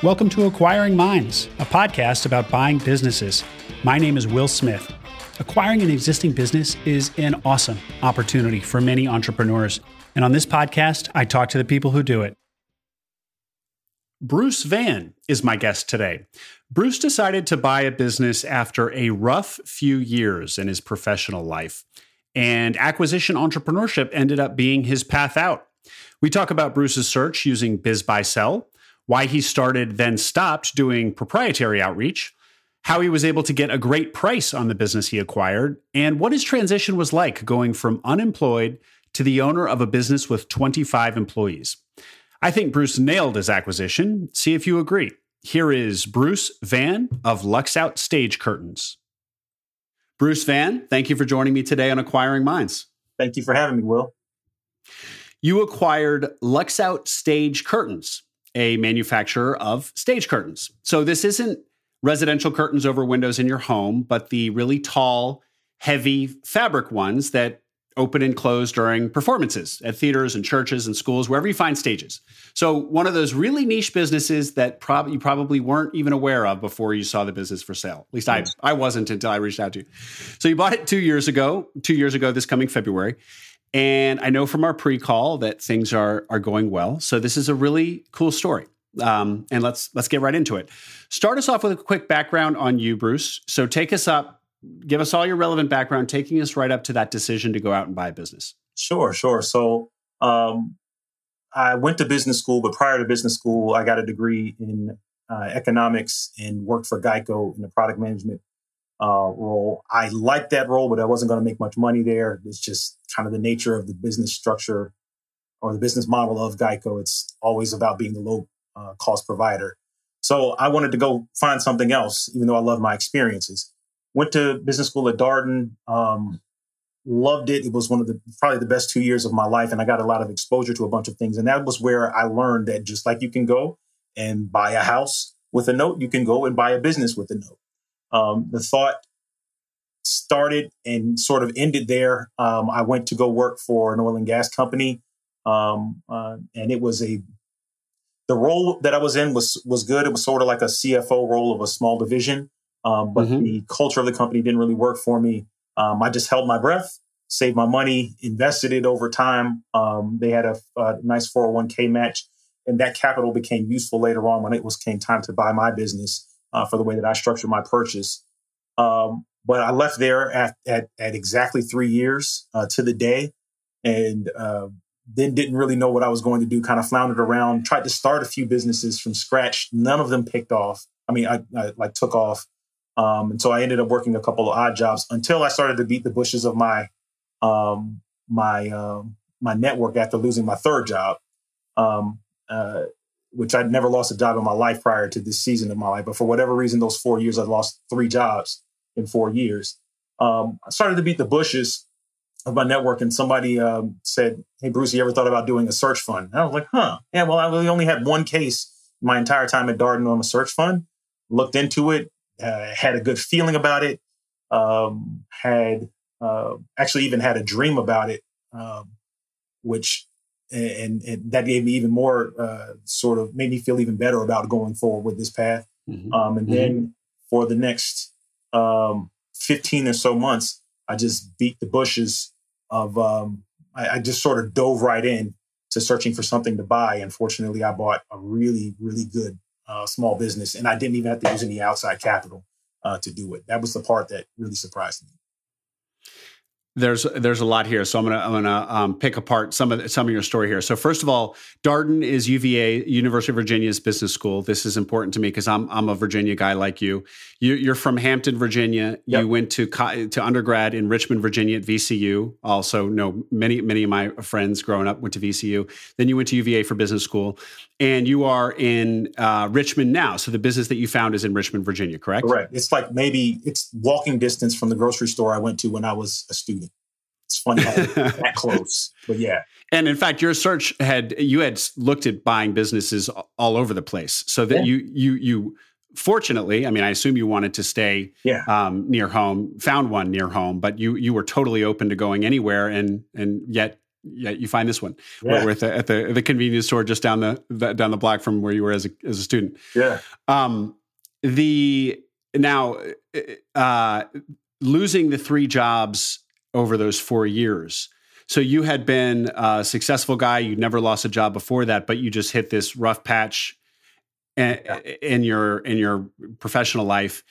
Welcome to Acquiring Minds, a podcast about buying businesses. My name is Will Smith. Acquiring an existing business is an awesome opportunity for many entrepreneurs. And on this podcast, I talk to the people who do it. Bruce Van is my guest today. Bruce decided to buy a business after a rough few years in his professional life, and acquisition entrepreneurship ended up being his path out. We talk about Bruce's search using BizBuySell, why he started, then stopped doing proprietary outreach, how he was able to get a great price on the business he acquired, and what his transition was like going from unemployed to the owner of a business with 25 employees. I think Bruce nailed his acquisition. See if you agree. Here is Bruce Van of Luxout Stage Curtains. Bruce Van, thank you for joining me today on Acquiring Minds. Thank you for having me, Will. You acquired Luxout Stage Curtains a manufacturer of stage curtains. So this isn't residential curtains over windows in your home, but the really tall, heavy fabric ones that open and close during performances at theaters and churches and schools, wherever you find stages. So one of those really niche businesses that prob- you probably weren't even aware of before you saw the business for sale. At least I, I wasn't until I reached out to you. So you bought it two years ago, two years ago this coming February. And I know from our pre-call that things are are going well. So this is a really cool story. Um, and let's let's get right into it. Start us off with a quick background on you, Bruce. So take us up, give us all your relevant background, taking us right up to that decision to go out and buy a business. Sure, sure. So um, I went to business school, but prior to business school, I got a degree in uh, economics and worked for Geico in the product management uh, role. I liked that role, but I wasn't going to make much money there. It's just kind of the nature of the business structure or the business model of Geico. It's always about being the low uh, cost provider. So I wanted to go find something else, even though I love my experiences. Went to business school at Darden. Um, loved it. It was one of the probably the best two years of my life, and I got a lot of exposure to a bunch of things. And that was where I learned that just like you can go and buy a house with a note, you can go and buy a business with a note. Um, the thought started and sort of ended there. Um, I went to go work for an oil and gas company, um, uh, and it was a the role that I was in was was good. It was sort of like a CFO role of a small division, um, but mm-hmm. the culture of the company didn't really work for me. Um, I just held my breath, saved my money, invested it over time. Um, they had a, a nice 401k match, and that capital became useful later on when it was came time to buy my business uh, for the way that I structured my purchase. Um, but I left there at, at, at exactly three years uh, to the day and uh, then didn't really know what I was going to do, kind of floundered around, tried to start a few businesses from scratch. None of them picked off. I mean, I, I like took off. Um, and so I ended up working a couple of odd jobs until I started to beat the bushes of my um, my um, my network after losing my third job. Um, uh, which I'd never lost a job in my life prior to this season of my life. But for whatever reason, those four years, I lost three jobs in four years. Um, I started to beat the bushes of my network, and somebody um, said, "Hey, Bruce, you ever thought about doing a search fund?" And I was like, "Huh? Yeah. Well, I really only had one case my entire time at Darden on a search fund. Looked into it, uh, had a good feeling about it, um, had uh, actually even had a dream about it, um, which and, and that gave me even more uh, sort of made me feel even better about going forward with this path. Mm-hmm. Um, and mm-hmm. then for the next um, 15 or so months, I just beat the bushes of, um, I, I, just sort of dove right in to searching for something to buy. Unfortunately, I bought a really, really good uh, small business and I didn't even have to use any outside capital uh, to do it. That was the part that really surprised me. There's there's a lot here, so I'm gonna I'm gonna um, pick apart some of the, some of your story here. So first of all, Darden is UVA, University of Virginia's business school. This is important to me because I'm I'm a Virginia guy like you. you are from Hampton, Virginia. Yep. You went to to undergrad in Richmond, Virginia at VCU. Also, know many many of my friends growing up went to VCU. Then you went to UVA for business school, and you are in uh, Richmond now. So the business that you found is in Richmond, Virginia, correct? Correct. It's like maybe it's walking distance from the grocery store I went to when I was a student. It's funny how that close, but yeah. And in fact, your search had you had looked at buying businesses all over the place, so that yeah. you you you fortunately, I mean, I assume you wanted to stay yeah. um, near home, found one near home, but you you were totally open to going anywhere, and and yet yeah, you find this one. Yeah. We're at the, at the the convenience store just down the, the down the block from where you were as a as a student. Yeah. Um, the now uh, losing the three jobs over those four years. So you had been a successful guy. You'd never lost a job before that, but you just hit this rough patch in, Yeah. in your in your professional life,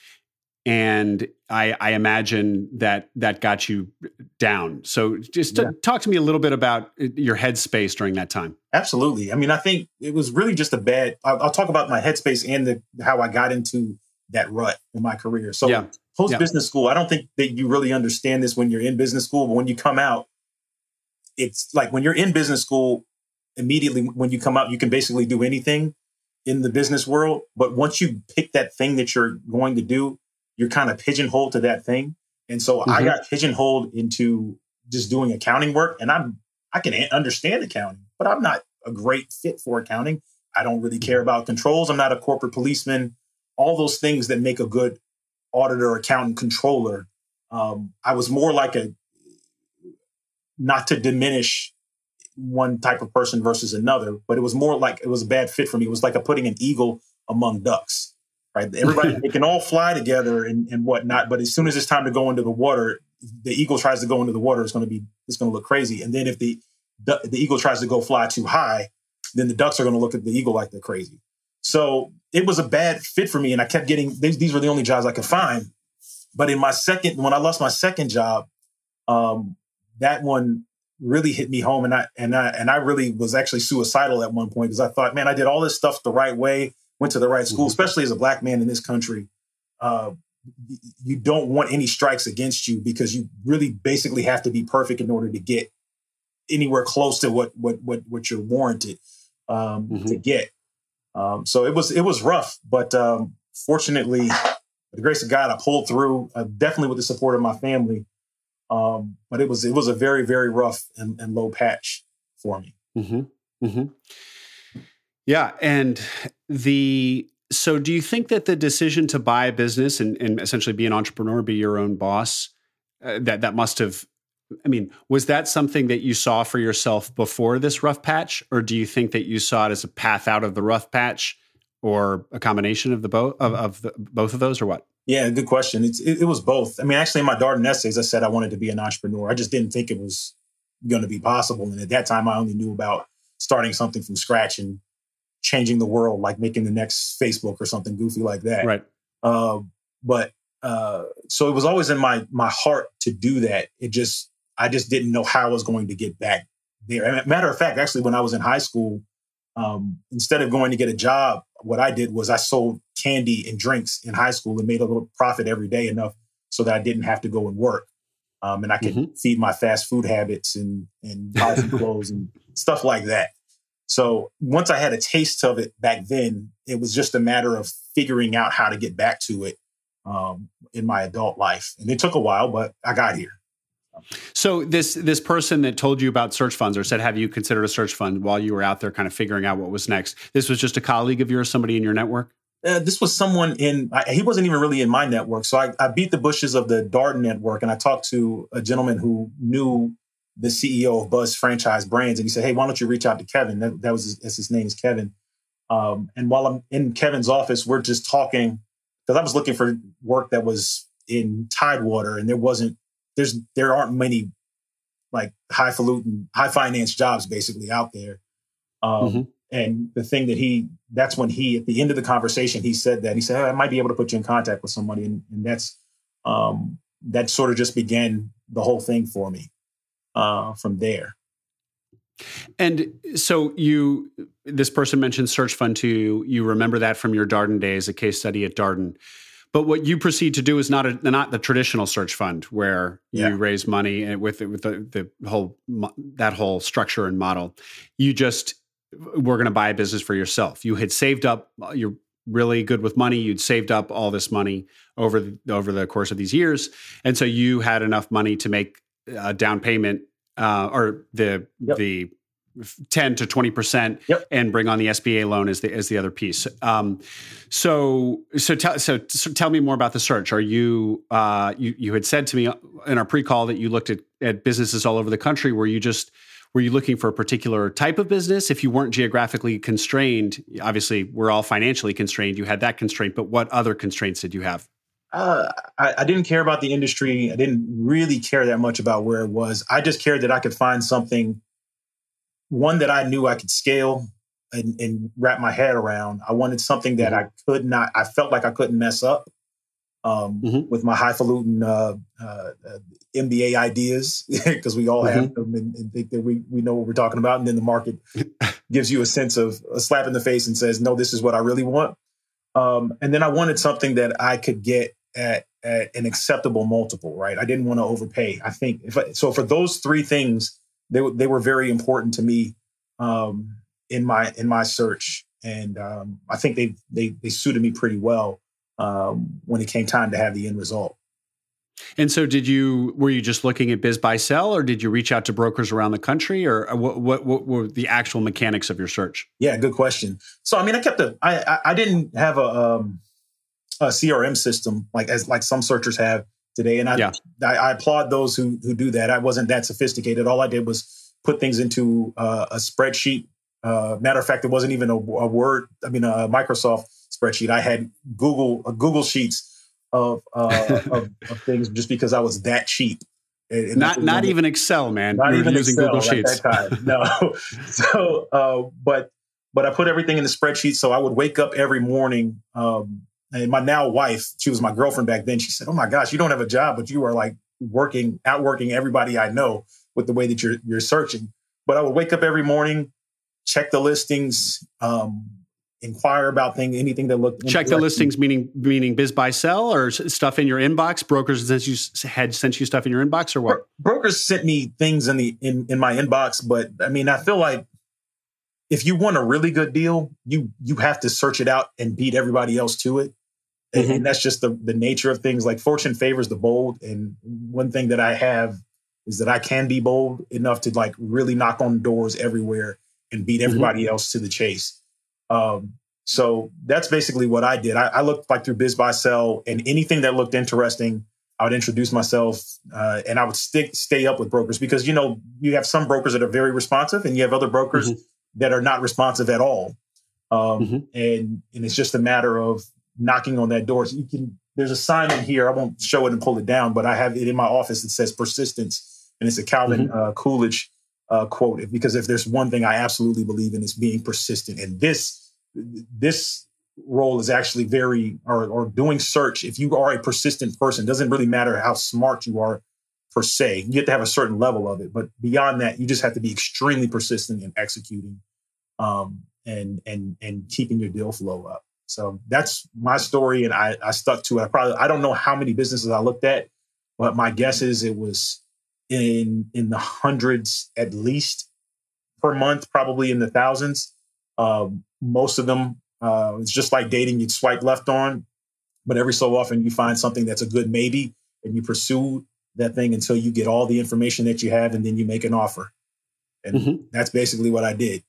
and I, I imagine that that got you down. So just Yeah. talk to me a little bit about uh, your headspace during that time. Absolutely. I mean, I think it was really just a bad. I'll, I'll talk about my headspace and the how I got into that rut in my career. So Yeah. Post Yeah. business school, I don't think that you really understand this when you're in business school, but when you come out, it's like when you're in business school, immediately when you come out, you can basically do anything in the business world. But once you pick that thing that you're going to do, you're kind of pigeonholed to that thing. And so I Mhm. got pigeonholed into just doing accounting work, and I'm I can understand accounting, but I'm not a great fit for accounting. I don't really care about controls. I'm not a corporate policeman. All those things that make a good auditor, accountant, controller. Um, I was more like a not to diminish one type of person versus another, but it was more like it was a bad fit for me. It was like a putting an eagle among ducks, right? Everybody they can all fly together and, and whatnot, but as soon as it's time to go into the water, the eagle tries to go into the water, it's going to be it's going to look crazy. And then if the the, the eagle tries to go fly too high, then the ducks are going to look at the eagle like they're crazy. So it was a bad fit for me, and I kept getting these. These were the only jobs I could find. But in my second, when I lost my second job, um, that one really hit me home, and I and I and I really was actually suicidal at one point because I thought, man, I did all this stuff the right way, went to the right school, Mhm. especially as a black man in this country. Uh, you don't want any strikes against you because you really basically have to be perfect in order to get anywhere close to what what what what you're warranted um, Mhm. to get. Um, so it was it was rough, but um, fortunately, the grace of God, I pulled through. Uh, definitely with the support of my family. Um, but it was it was a very very rough and, and low patch for me. Mm-hmm. Mm-hmm. Yeah, and the so do you think that the decision to buy a business and, and essentially be an entrepreneur, be your own boss, uh, that that must have. I mean, was that something that you saw for yourself before this rough patch, or do you think that you saw it as a path out of the rough patch, or a combination of the both of, of the, both of those, or what? Yeah, good question. It's it, it was both. I mean, actually, in my Darden essays, I said I wanted to be an entrepreneur. I just didn't think it was going to be possible. And at that time, I only knew about starting something from scratch and changing the world, like making the next Facebook or something goofy like that. Right. Uh, but uh, so it was always in my my heart to do that. It just I just didn't know how I was going to get back there. And matter of fact, actually, when I was in high school, um, instead of going to get a job, what I did was I sold candy and drinks in high school and made a little profit every day enough so that I didn't have to go and work. Um, and I could feed my fast food habits and and buy some clothes and stuff like that. So once I had a taste of it back then, it was just a matter of figuring out how to get back to it um, in my adult life. And it took a while, but I got here. So this this person that told you about search funds or said, "Have you considered a search fund?" while you were out there, kind of figuring out what was next. This was just a colleague of yours, somebody in your network. Uh, this was someone in, I, he wasn't even really in my network. So I, I beat the bushes of the Darden network and I talked to a gentleman who knew the CEO of Buzz Franchise Brands. And he said, Hey, why don't you reach out to Kevin? That, that was his, name is Kevin. Um, and while I'm in Kevin's office, we're just talking because I was looking for work that was in Tidewater and there wasn't, there's, there aren't many like highfalutin, high finance jobs basically out there. Um, Mhm. And the thing that he, that's when he, at the end of the conversation, he said that he said, I might be able to put you in contact with somebody. And, and that's, um, that sort of just began the whole thing for me uh, from there. And so you, this person mentioned search fund to you. You remember that from your Darden days, a case study at Darden. But what you proceed to do is not a, not the traditional search fund where Yeah. you raise money and with with the, the whole that whole structure and model. You just were going to buy a business for yourself. You had saved up. You're really good with money. You'd saved up all this money over the, over the course of these years, and so you had enough money to make a down payment uh, or the Yep. the ten to twenty percent, Yep. and bring on the SBA loan as the as the other piece. Um, so so tell so, so tell me more about the search. Are you uh, you you had said to me in our pre call that you looked at at businesses all over the country. Were you just were you looking for a particular type of business? If you weren't geographically constrained, obviously we're all financially constrained. You had that constraint, but what other constraints did you have? Uh, I, I, didn't care about the industry. I didn't really care that much about where it was. I just cared that I could find something, one that I knew I could scale and, and wrap my head around. I wanted something that mm-hmm. I could not, I felt like I couldn't mess up um, mm-hmm. with my highfalutin uh, uh, MBA ideas because we all mm-hmm. have them and, and, think that we, we know what we're talking about. And then the market gives you a sense of a slap in the face and says, no, this is what I really want. Um, and then I wanted something that I could get at, at an acceptable multiple, right? I didn't want to overpay. I think if I, so for those three things, they they were very important to me um, in my in my search, and um, I think they they they suited me pretty well um, when it came time to have the end result. And so, did you were you just looking at biz buy sell, or did you reach out to brokers around the country, or what what, what were the actual mechanics of your search? Yeah, good question. So, I mean, I kept a I I, I didn't have a um, a CRM system like as like some searchers have today. And I, yeah. I, I, applaud those who who do that. I wasn't that sophisticated. All I did was put things into uh, a spreadsheet. Uh, matter of fact, it wasn't even a, a, Word. I mean, a Microsoft spreadsheet. I had Google uh, Google Sheets of, uh, of, of things just because I was that cheap. Not not even Excel, man. Not You're even using Excel Google Sheets. No. so, uh, but but I put everything in the spreadsheet. So I would wake up every morning um, and my now wife, she was my girlfriend back then. She said, "Oh my gosh, you don't have a job, but you are like working, outworking everybody I know with the way that you're you're searching." But I would wake up every morning, check the listings, um, inquire about things, anything that looked. Check the listings, meaning meaning biz buy sell or stuff in your inbox. Brokers sent you had sent you stuff in your inbox or what? Brokers sent me things in the in in my inbox, but I mean, I feel like if you want a really good deal, you you have to search it out and beat everybody else to it. Mm-hmm. And that's just the, the nature of things. Like fortune favors the bold. And one thing that I have is that I can be bold enough to like really knock on doors everywhere and beat mm-hmm. everybody mm-hmm. else to the chase. Um, so that's basically what I did. I, I, looked like through Biz Buy Sell and anything that looked interesting, I would introduce myself uh, and I would stick stay up with brokers because you know you have some brokers that are very responsive and you have other brokers mm-hmm. that are not responsive at all. Um, mm-hmm. and and it's just a matter of knocking on that door. So you can, there's a sign in here. I won't show it and pull it down, but I have it in my office that says persistence. And it's a Calvin mm-hmm. uh, Coolidge uh, quote. Because if there's one thing I absolutely believe in, is being persistent. And this, this role is actually very, or, or doing search. If you are a persistent person, doesn't really matter how smart you are per se. You have to have a certain level of it. But beyond that, you just have to be extremely persistent in executing um, and, and, and keeping your deal flow up. So that's my story, and I, I stuck to it. I probably I don't know how many businesses I looked at, but my guess is it was in in the hundreds at least per month, probably in the thousands. Um, most of them, uh, it's just like dating; you'd swipe left on, but every so often you find something that's a good maybe, and you pursue that thing until you get all the information that you have, and then you make an offer. And mm-hmm. that's basically what I did.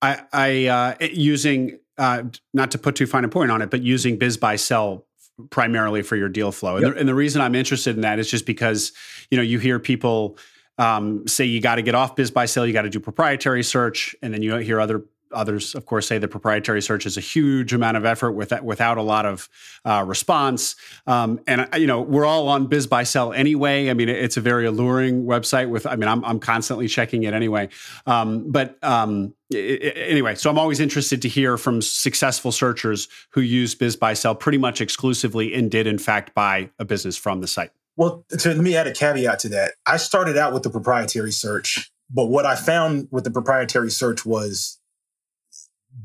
I, I uh, using uh, not to put too fine a point on it, but using biz buy sell primarily for your deal flow. And, yep. the, and, the, reason I'm interested in that is just because you know you hear people um, say you got to get off biz buy sell, you got to do proprietary search, and then you hear other Others, of course, say the proprietary search is a huge amount of effort with, without a lot of uh, response. Um, and you know, we're all on Biz Buy Sell anyway. I mean, it's a very alluring website. With, I mean, I'm, I'm constantly checking it anyway. Um, but um, anyway, so I'm always interested to hear from successful searchers who use Biz Buy Sell pretty much exclusively and did in fact buy a business from the site. Well, to, let me add a caveat to that. I started out with the proprietary search, but what I found with the proprietary search was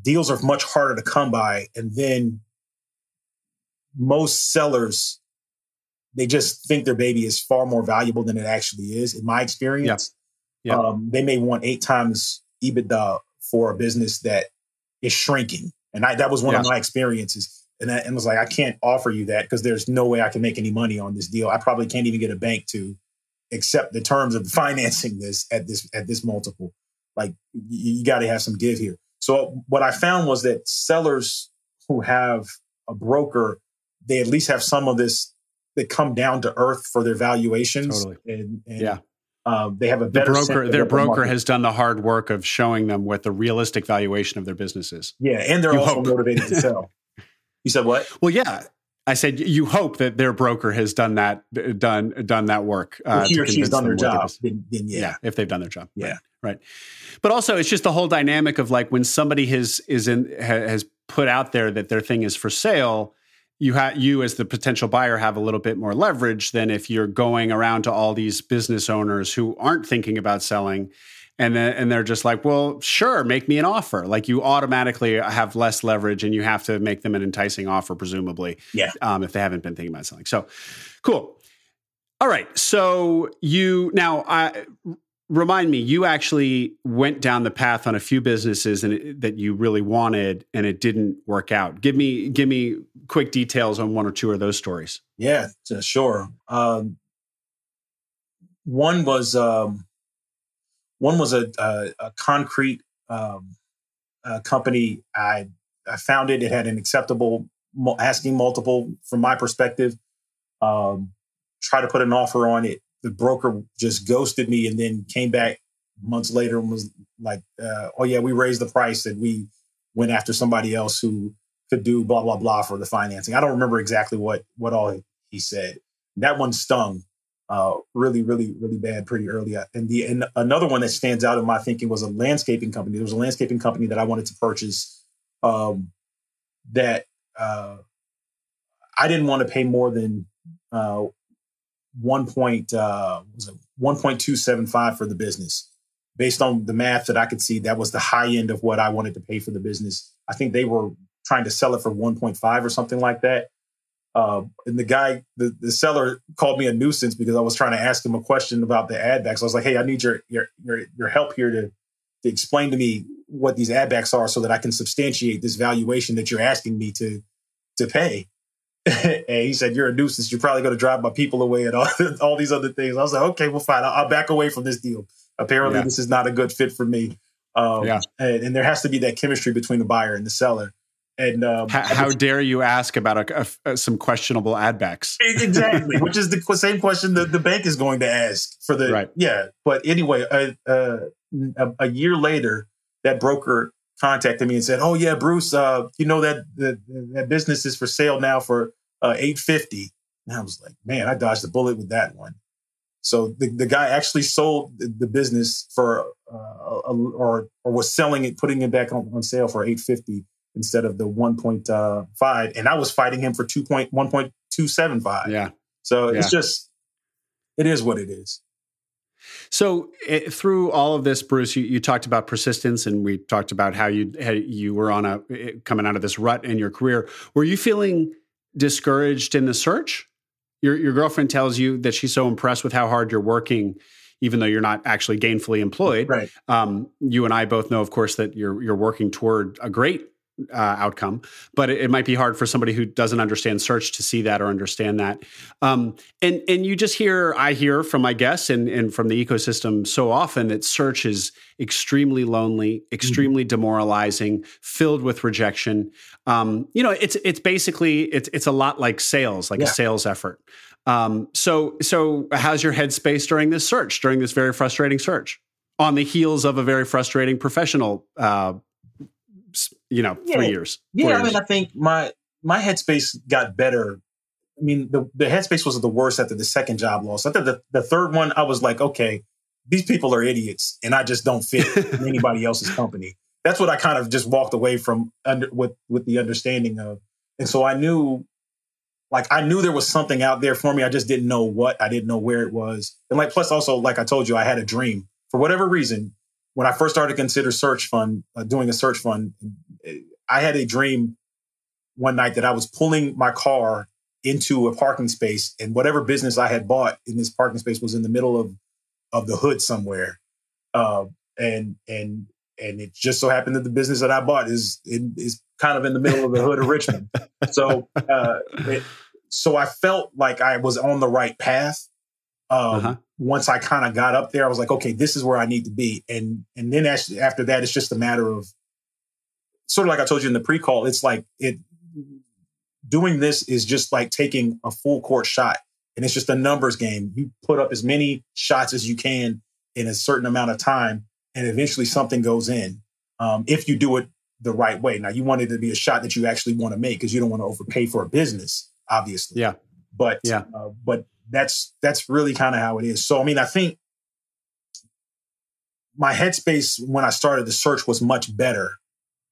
deals are much harder to come by. And then most sellers, they just think their baby is far more valuable than it actually is. In my experience, yeah. Yeah. Um, they may want eight times EBITDA for a business that is shrinking. And I, that was one yeah. of my experiences. And I, and was like, I can't offer you that because there's no way I can make any money on this deal. I probably can't even get a bank to accept the terms of financing this at this at this multiple. Like you, you got to have some give here. So what I found was that sellers who have a broker, they at least have some of this that come down to earth for their valuations. Totally. And, and yeah. uh, they have a better the broker. Their broker has done the hard work of showing them what the realistic valuation of their business is. Yeah, and they're you also hope. motivated to sell. You said what? Well, yeah. I said you hope that their broker has done that done done that work. Uh, he or she's done their job. Then, then yeah. yeah. if they've done their job. Yeah, right, right. But also, it's just the whole dynamic of like when somebody has is in has put out there that their thing is for sale you have you as the potential buyer have a little bit more leverage than if you're going around to all these business owners who aren't thinking about selling and then, and they're just like well sure make me an offer. Like you automatically have less leverage and you have to make them an enticing offer presumably yeah. um, if they haven't been thinking about selling. So cool. All right. So you now i remind me you actually went down the path on a few businesses and it, that you really wanted and it didn't work out. Give me give me quick details on one or two of those stories. Yeah sure. Um, one was um, one was a, a, a concrete um, a company i i founded it had an acceptable asking multiple from my perspective um, try to put an offer on it the broker just ghosted me and then came back months later and was like, uh, "Oh yeah, we raised the price and we went after somebody else who could do blah blah blah for the financing." I don't remember exactly what what all he said. That one stung uh, really, really, really bad pretty early. And the and another one that stands out in my thinking was a landscaping company. There was a landscaping company that I wanted to purchase um, that uh, I didn't want to pay more than uh, one point uh, was one point two seven five for the business. Based on the math that I could see, that was the high end of what I wanted to pay for the business. I think they were trying to sell it for one point five or something like that. Uh, and the guy, the, the seller called me a nuisance because I was trying to ask him a question about the ad backs. I was like, "Hey, I need your your your, your help here to to explain to me what these ad backs are, so that I can substantiate this valuation that you're asking me to to pay." and he said, "You're a nuisance. You're probably going to drive my people away and all, all these other things." I was like, "Okay, well, fine. I'll, I'll back away from this deal. Apparently, yeah. this is not a good fit for me." Um, yeah. and, and, there has to be that chemistry between the buyer and the seller. And um, how, how dare you ask about a, a, a, some questionable ad backs? exactly, which is the same question that the bank is going to ask for the right. yeah. But anyway, uh, uh, a, a year later, that broker contacted me and said, "Oh yeah, Bruce, uh, you know that the, that business is for sale now for uh, eight fifty. And I was like, man, I dodged the bullet with that one. So the, the guy actually sold the business for uh, a, or or was selling it, putting it back on, on sale for eight fifty instead of the 1.5 uh, and I was fighting him for two point one point two seven five. Yeah. So yeah. it's just it is what it is. So it, eh, through all of this, Bruce, you, you, talked about persistence, and we talked about how you how you were on a eh, coming out of this rut in your career. Were you feeling discouraged in the search? Your your girlfriend tells you that she's so impressed with how hard you're working, even though you're not actually gainfully employed. Right. Um, you and I both know, of course, that you're you're working toward a great uh, outcome, but it, it, might be hard for somebody who doesn't understand search to see that or understand that. Um, and and you just hear, I hear from my guests and and from the ecosystem so often that search is extremely lonely, mm-hmm. extremely mm-hmm. demoralizing, filled with rejection. Um, you know, it's it's basically it's it's a lot like sales, like yeah. a sales effort. Um, so so how's your headspace during this search, during this very frustrating search? On the heels of a very frustrating professional uh, you know, yeah. three years. Yeah. I mean, I think my my headspace got better. I mean, the, the headspace was the worst after the second job loss. After the, the third one, I was like, okay, these people are idiots, and I just don't fit in anybody else's company. That's what I kind of just walked away from under with with the understanding of, and so I knew, like, I knew there was something out there for me. I just didn't know what. I didn't know where it was, and like, plus also, like I told you, I had a dream for whatever reason when I first started to consider search fund, uh, doing a search fund, I had a dream one night that I was pulling my car into a parking space and whatever business I had bought in this parking space was in the middle of, of the hood somewhere. Uh, and, and, and it just so happened that the business that I bought is, is kind of in the middle of the hood of Richmond. So, uh, it, so I felt like I was on the right path. Um, uh-huh once I kind of got up there, I was like, okay, this is where I need to be. And and then after that, it's just a matter of sort of like I told you in the pre-call. It's like it doing this is just like taking a full court shot and it's just a numbers game. You put up as many shots as you can in a certain amount of time, and eventually something goes in. Um, if you do it the right way. Now, you want it to be a shot that you actually want to make because you don't want to overpay for a business, obviously. Yeah. But yeah. Uh, but that's that's really kind of how it is. So, I mean, I think my headspace when I started the search was much better.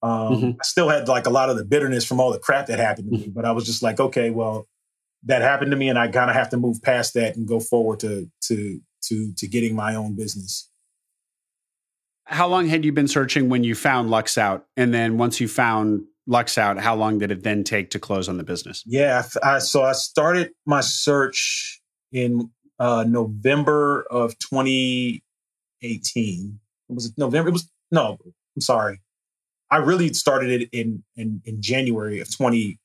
Um, mm-hmm. I still had like a lot of the bitterness from all the crap that happened to me, mm-hmm. but I was just like, okay, well, that happened to me, and I kind of have to move past that and go forward to to to to getting my own business. How long had you been searching when you found Lux Out, and then once you found Lux Out, how long did it then take to close on the business? Yeah, I, so I started my search in uh, November of 2018. It was November. It was no. I'm sorry. I really started it in in in January of 20,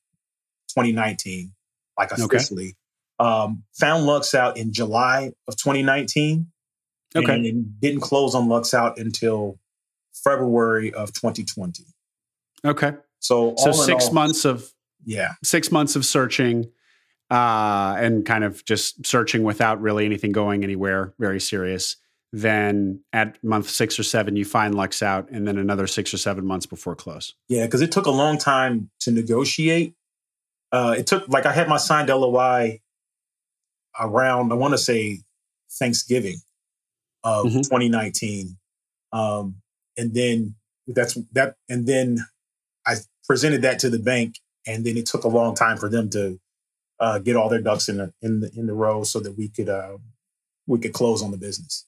2019 like officially. Okay. Um, found Lux out in July of 2019. Okay. And didn't close on Lux out until February of 2020. Okay. So so six all, months of yeah six months of searching, uh, and kind of just searching without really anything going anywhere very serious. Then at month six or seven, you find Lux out, and then another six or seven months before close. Yeah, because it took a long time to negotiate uh, it took like I had my signed LOI around I want to say Thanksgiving of mm-hmm. 2019, um, and then that's that, and then I presented that to the bank, and then it took a long time for them to uh, get all their ducks in the in the in the row so that we could uh, we could close on the business.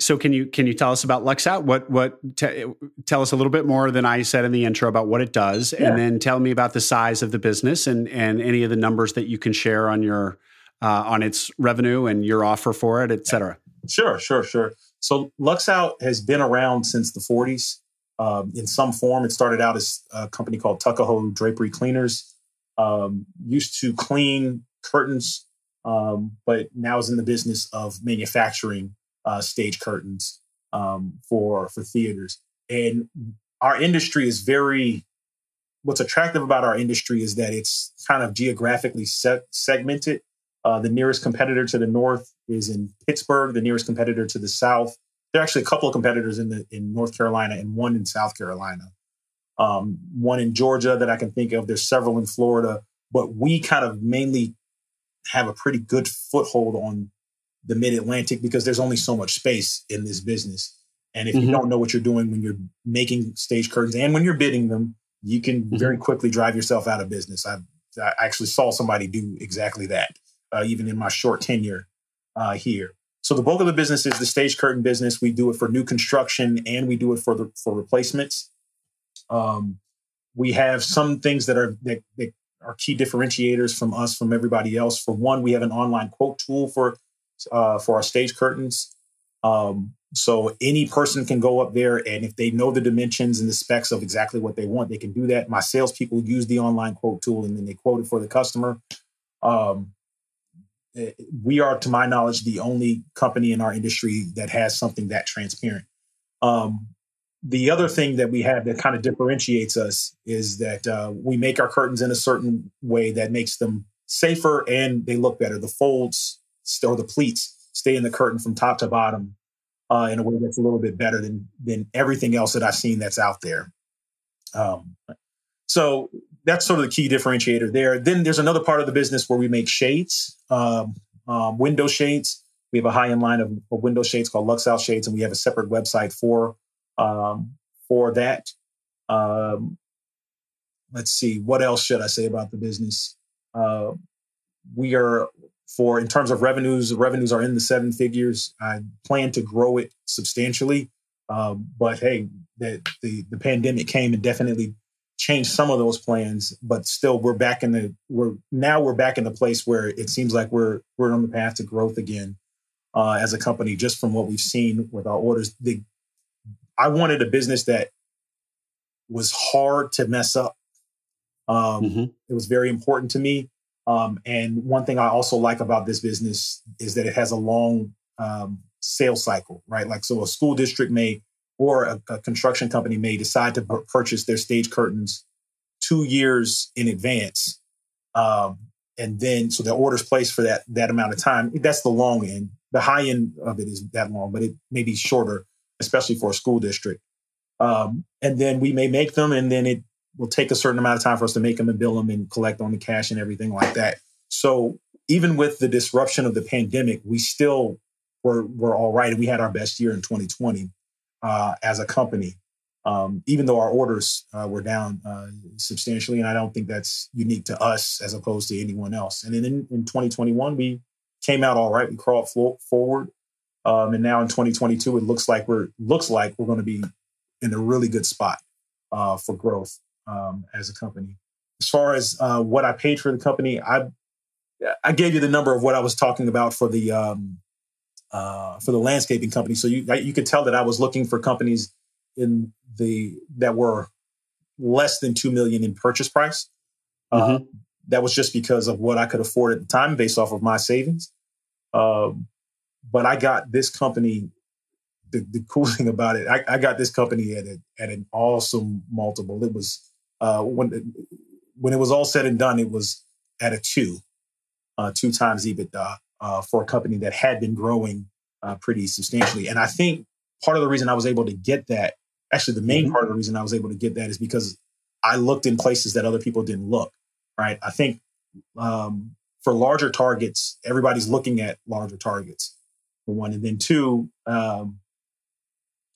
So can you can you tell us about Lux Out? What what t- tell us a little bit more than I said in the intro about what it does, yeah. and then tell me about the size of the business and and any of the numbers that you can share on your uh, on its revenue and your offer for it, et cetera. Sure, sure, sure. So Lux Out has been around since the 40s um, in some form. It started out as a company called Tuckahoe Drapery Cleaners. Um, used to clean curtains, um, but now is in the business of manufacturing uh, stage curtains um, for for theaters. And our industry is very. What's attractive about our industry is that it's kind of geographically se- segmented. Uh, the nearest competitor to the north is in Pittsburgh. The nearest competitor to the south. There are actually a couple of competitors in the in North Carolina and one in South Carolina. Um, one in Georgia that I can think of. There's several in Florida, but we kind of mainly have a pretty good foothold on the mid Atlantic because there's only so much space in this business. And if mm-hmm. you don't know what you're doing when you're making stage curtains and when you're bidding them, you can mm-hmm. very quickly drive yourself out of business. I, I actually saw somebody do exactly that, uh, even in my short tenure uh, here. So the bulk of the business is the stage curtain business. We do it for new construction and we do it for the for replacements. Um, we have some things that are that, that are key differentiators from us from everybody else. For one, we have an online quote tool for uh, for our stage curtains. Um, so any person can go up there, and if they know the dimensions and the specs of exactly what they want, they can do that. My salespeople use the online quote tool, and then they quote it for the customer. Um, eh, we are, to my knowledge, the only company in our industry that has something that transparent. Um, the other thing that we have that kind of differentiates us is that uh, we make our curtains in a certain way that makes them safer and they look better. The folds or the pleats stay in the curtain from top to bottom uh, in a way that's a little bit better than than everything else that I've seen that's out there. Um, so that's sort of the key differentiator there. Then there's another part of the business where we make shades, um, um, window shades. We have a high end line of, of, window shades called Lux Out Shades, and we have a separate website for um, for that. Um, let's see, what else should I say about the business? Uh, we are for in terms of revenues, revenues are in the seven figures. I plan to grow it substantially, um, but hey, the, the the pandemic came and definitely changed some of those plans. But still, we're back in the we're now we're back in the place where it seems like we're we're on the path to growth again uh, as a company, just from what we've seen with our orders. The, I wanted a business that was hard to mess up. Um, mm-hmm. It was very important to me. Um, and one thing I also like about this business is that it has a long um, sales cycle, right? Like, so a school district may, or a, a construction company may decide to purchase their stage curtains two years in advance. Um, and then so the orders placed for that that amount of time. That's the long end. The high end of it is that long, but it may be shorter, especially for a school district. Um, and then we may make them, and then it will take a certain amount of time for us to make them and bill them and collect on the cash and everything like that. So even with the disruption of the pandemic, we still were were all right, and we had our best year in 2020 uh, as a company. Um, even though our orders uh, were down uh, substantially, and I don't think that's unique to us as opposed to anyone else. And then in, in 2021, we came out all right. We crawled forward, um, and now in 2022, it looks like we're looks like we're going to be in a really good spot uh, for growth um, as a company. As far as uh, what I paid for the company, I I gave you the number of what I was talking about for the um, uh, for the landscaping company. So you you could tell that I was looking for companies in the that were less than two million in purchase price. Uh, mm-hmm. Uh, that was just because of what I could afford at the time, based off of my savings. Um, but I got this company. The, the cool thing about it, I, I got this company at a, at an awesome multiple. It was uh, when when it was all said and done, it was at a two, uh, two times EBITDA uh, for a company that had been growing uh, pretty substantially. And I think part of the reason I was able to get that, actually, the main mm-hmm. part of the reason I was able to get that is because I looked in places that other people didn't look. Right? I think um, for larger targets, everybody's looking at larger targets. For one, and then two, um,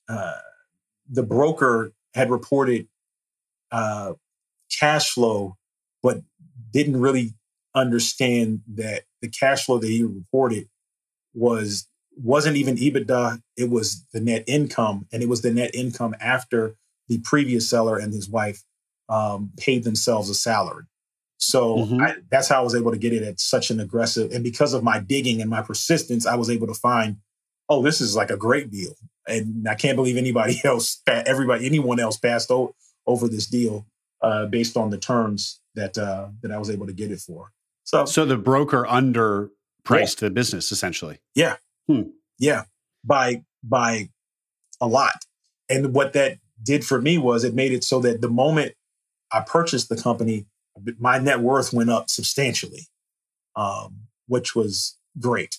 uh, the broker had reported uh, cash flow, but didn't really understand that the cash flow that he reported was wasn't even EBITDA. It was the net income, and it was the net income after the previous seller and his wife um, paid themselves a salary. So mm-hmm. I, that's how I was able to get it at such an aggressive. And because of my digging and my persistence, I was able to find, oh, this is like a great deal. And I can't believe anybody else, everybody, anyone else passed o- over this deal uh, based on the terms that uh, that I was able to get it for. So, so the broker underpriced yeah. the business essentially. Yeah, hmm. yeah, by by a lot. And what that did for me was it made it so that the moment I purchased the company, my net worth went up substantially, um, which was great.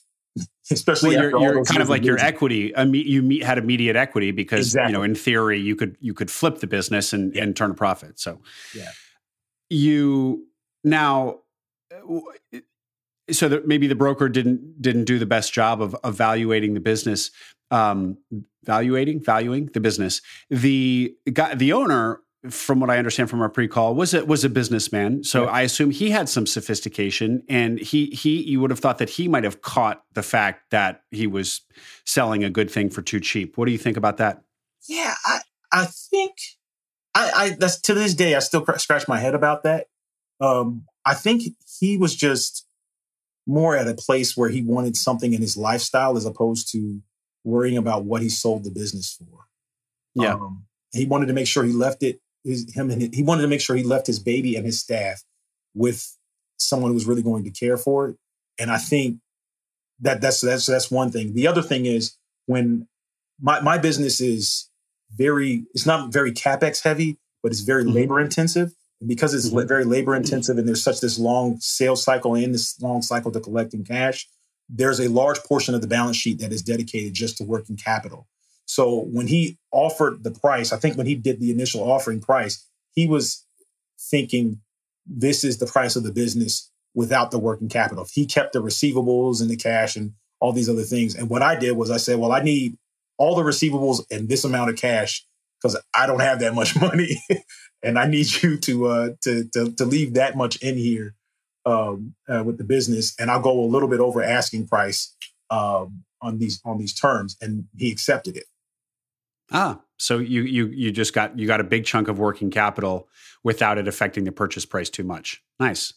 Especially well, you're, you're kind of like your equity. you meet, had immediate equity because exactly. you know in theory you could you could flip the business and, yeah. and turn a profit. So yeah, you now so that maybe the broker didn't didn't do the best job of evaluating the business um valuating valuing the business the guy the owner from what I understand from our pre-call, was it was a businessman. So yeah. I assume he had some sophistication, and he he you would have thought that he might have caught the fact that he was selling a good thing for too cheap. What do you think about that? Yeah, I I think I, I that's to this day I still scratch my head about that. Um, I think he was just more at a place where he wanted something in his lifestyle as opposed to worrying about what he sold the business for. Yeah. Um, he wanted to make sure he left it his, him and his, he wanted to make sure he left his baby and his staff with someone who was really going to care for it. And I think that that's that's that's one thing. The other thing is when my my business is very it's not very capex heavy, but it's very mm-hmm. labor intensive. And because it's mm-hmm. very labor intensive and there's such this long sales cycle and this long cycle to collecting cash, there's a large portion of the balance sheet that is dedicated just to working capital. So when he offered the price, I think when he did the initial offering price, he was thinking this is the price of the business without the working capital. He kept the receivables and the cash and all these other things. And what I did was I said, well, I need all the receivables and this amount of cash because I don't have that much money. and I need you to, uh, to, to, to leave that much in here um, uh, with the business. And I'll go a little bit over asking price um, on these, on these terms. And he accepted it. Ah, so you you you just got you got a big chunk of working capital without it affecting the purchase price too much. Nice.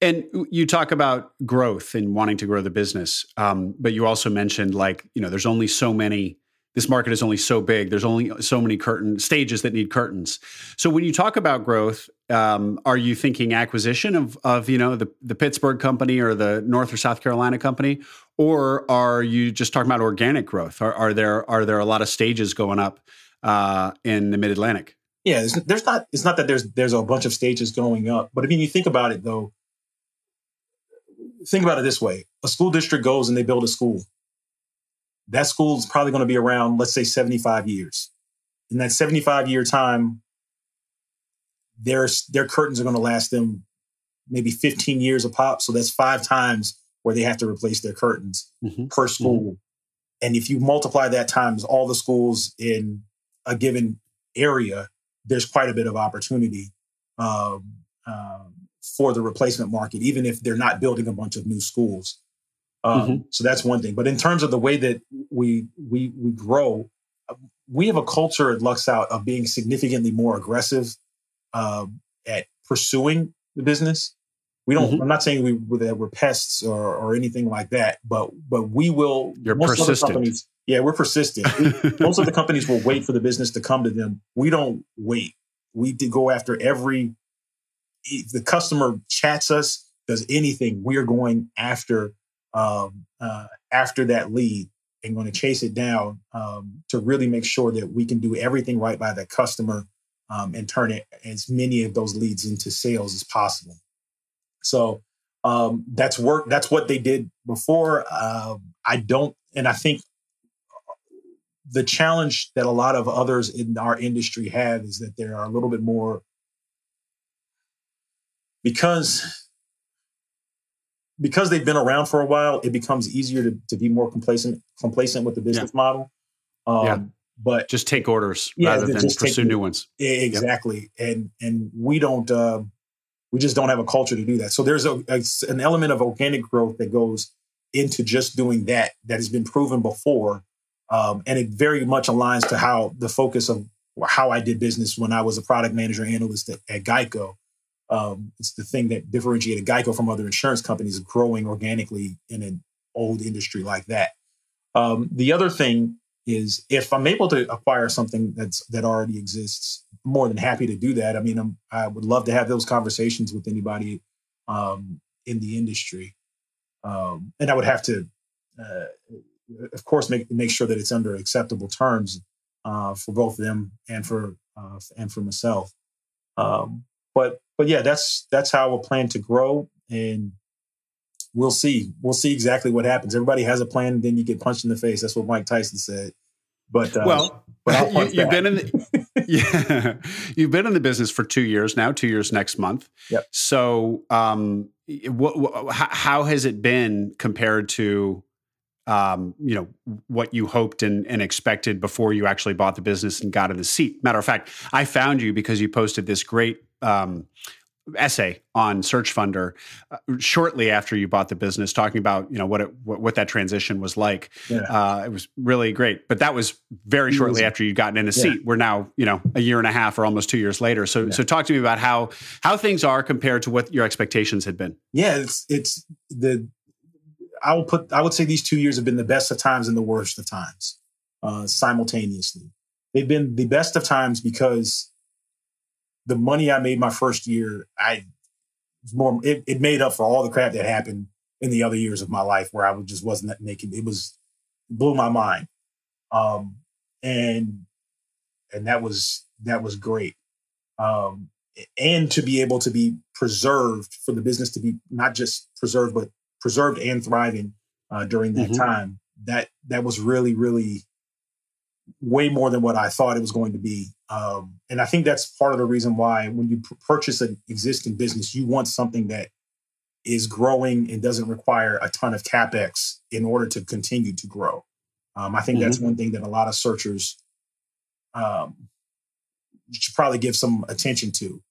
And you talk about growth and wanting to grow the business, um, but you also mentioned like you know there's only so many. This market is only so big. There's only so many curtain stages that need curtains. So when you talk about growth, um, are you thinking acquisition of of you know the the Pittsburgh company or the North or South Carolina company, or are you just talking about organic growth? Are, are there are there a lot of stages going up uh, in the Mid Atlantic? Yeah, there's, there's, not. It's not that there's there's a bunch of stages going up, but I mean, you think about it though. think about it this way: a school district goes and they build a school. That school is probably going to be around, let's say, 75 years. In that 75 year time, their their curtains are going to last them maybe 15 years a pop. So that's five times where they have to replace their curtains mm-hmm. per school. Mm-hmm. And if you multiply that times all the schools in a given area, there's quite a bit of opportunity um, um, for the replacement market, even if they're not building a bunch of new schools. Um, mm-hmm. So that's one thing. But in terms of the way that we we we grow, we have a culture at Luxout of being significantly more aggressive um, at pursuing the business. We don't. Mm-hmm. I'm not saying we that we're pests or, or anything like that, but but we will. You're persistent. Companies, yeah, we're persistent. most of the companies will wait for the business to come to them. We don't wait. We go after every. If the customer chats us, does anything, we are going after um, uh, after that lead and going to chase it down um, to really make sure that we can do everything right by that customer um, and turn it as many of those leads into sales as possible. So um, that's work. That's what they did before. Uh, I don't, and I think the challenge that a lot of others in our industry have is that they are a little bit more because because they've been around for a while. It becomes easier to, to be more complacent complacent with the business yeah. model. Um, yeah. But just take orders yeah, rather than pursue new ones. Exactly, yep. and and we don't. Uh, we just don't have a culture to do that. So there's a, a, an element of organic growth that goes into just doing that that has been proven before, um, and it very much aligns to how the focus of how I did business when I was a product manager analyst at, at Geico. Um, it's the thing that differentiated Geico from other insurance companies growing organically in an old industry like that. Um, the other thing is if I'm able to acquire something that's that already exists, I'm more than happy to do that. I mean, I'm, i would love to have those conversations with anybody um, in the industry, um, and I would have to, uh, of course, make make sure that it's under acceptable terms uh, for both them and for uh, and for myself. Um, but but yeah, that's that's how we'll plan to grow, and we'll see. We'll see exactly what happens. Everybody has a plan, and then you get punched in the face. That's what Mike Tyson said. But uh, well, but you, have been in the, yeah, you've been in the business for two years now. Two years next month. Yep. So, um, what, what how has it been compared to um, you know what you hoped and, and, expected before you actually bought the business and got in the seat. Matter of fact, I found you because you posted this great um, essay on SearchFunder uh, shortly after you bought the business, talking about you know what it, what, what, that transition was like. Yeah. Uh, it was really great, but that was very shortly after you'd gotten in a seat. We're now you know a year and a half or almost two years later. So yeah. so talk to me about how how things are compared to what your expectations had been. Yeah, it's it's the I will put I would say these two years have been the best of times and the worst of times uh, simultaneously. They've been the best of times because the money I made my first year, I more it, it made up for all the crap that happened in the other years of my life where I just wasn't making it was blew my mind. Um and and that was that was great. Um and to be able to be preserved for the business to be not just preserved but preserved and thriving uh, during that mm-hmm. time that that was really really way more than what I thought it was going to be. Um, and I think that's part of the reason why when you p- purchase an existing business, you want something that is growing and doesn't require a ton of capex in order to continue to grow. Um, I think mm-hmm. that's one thing that a lot of searchers um, should probably give some attention to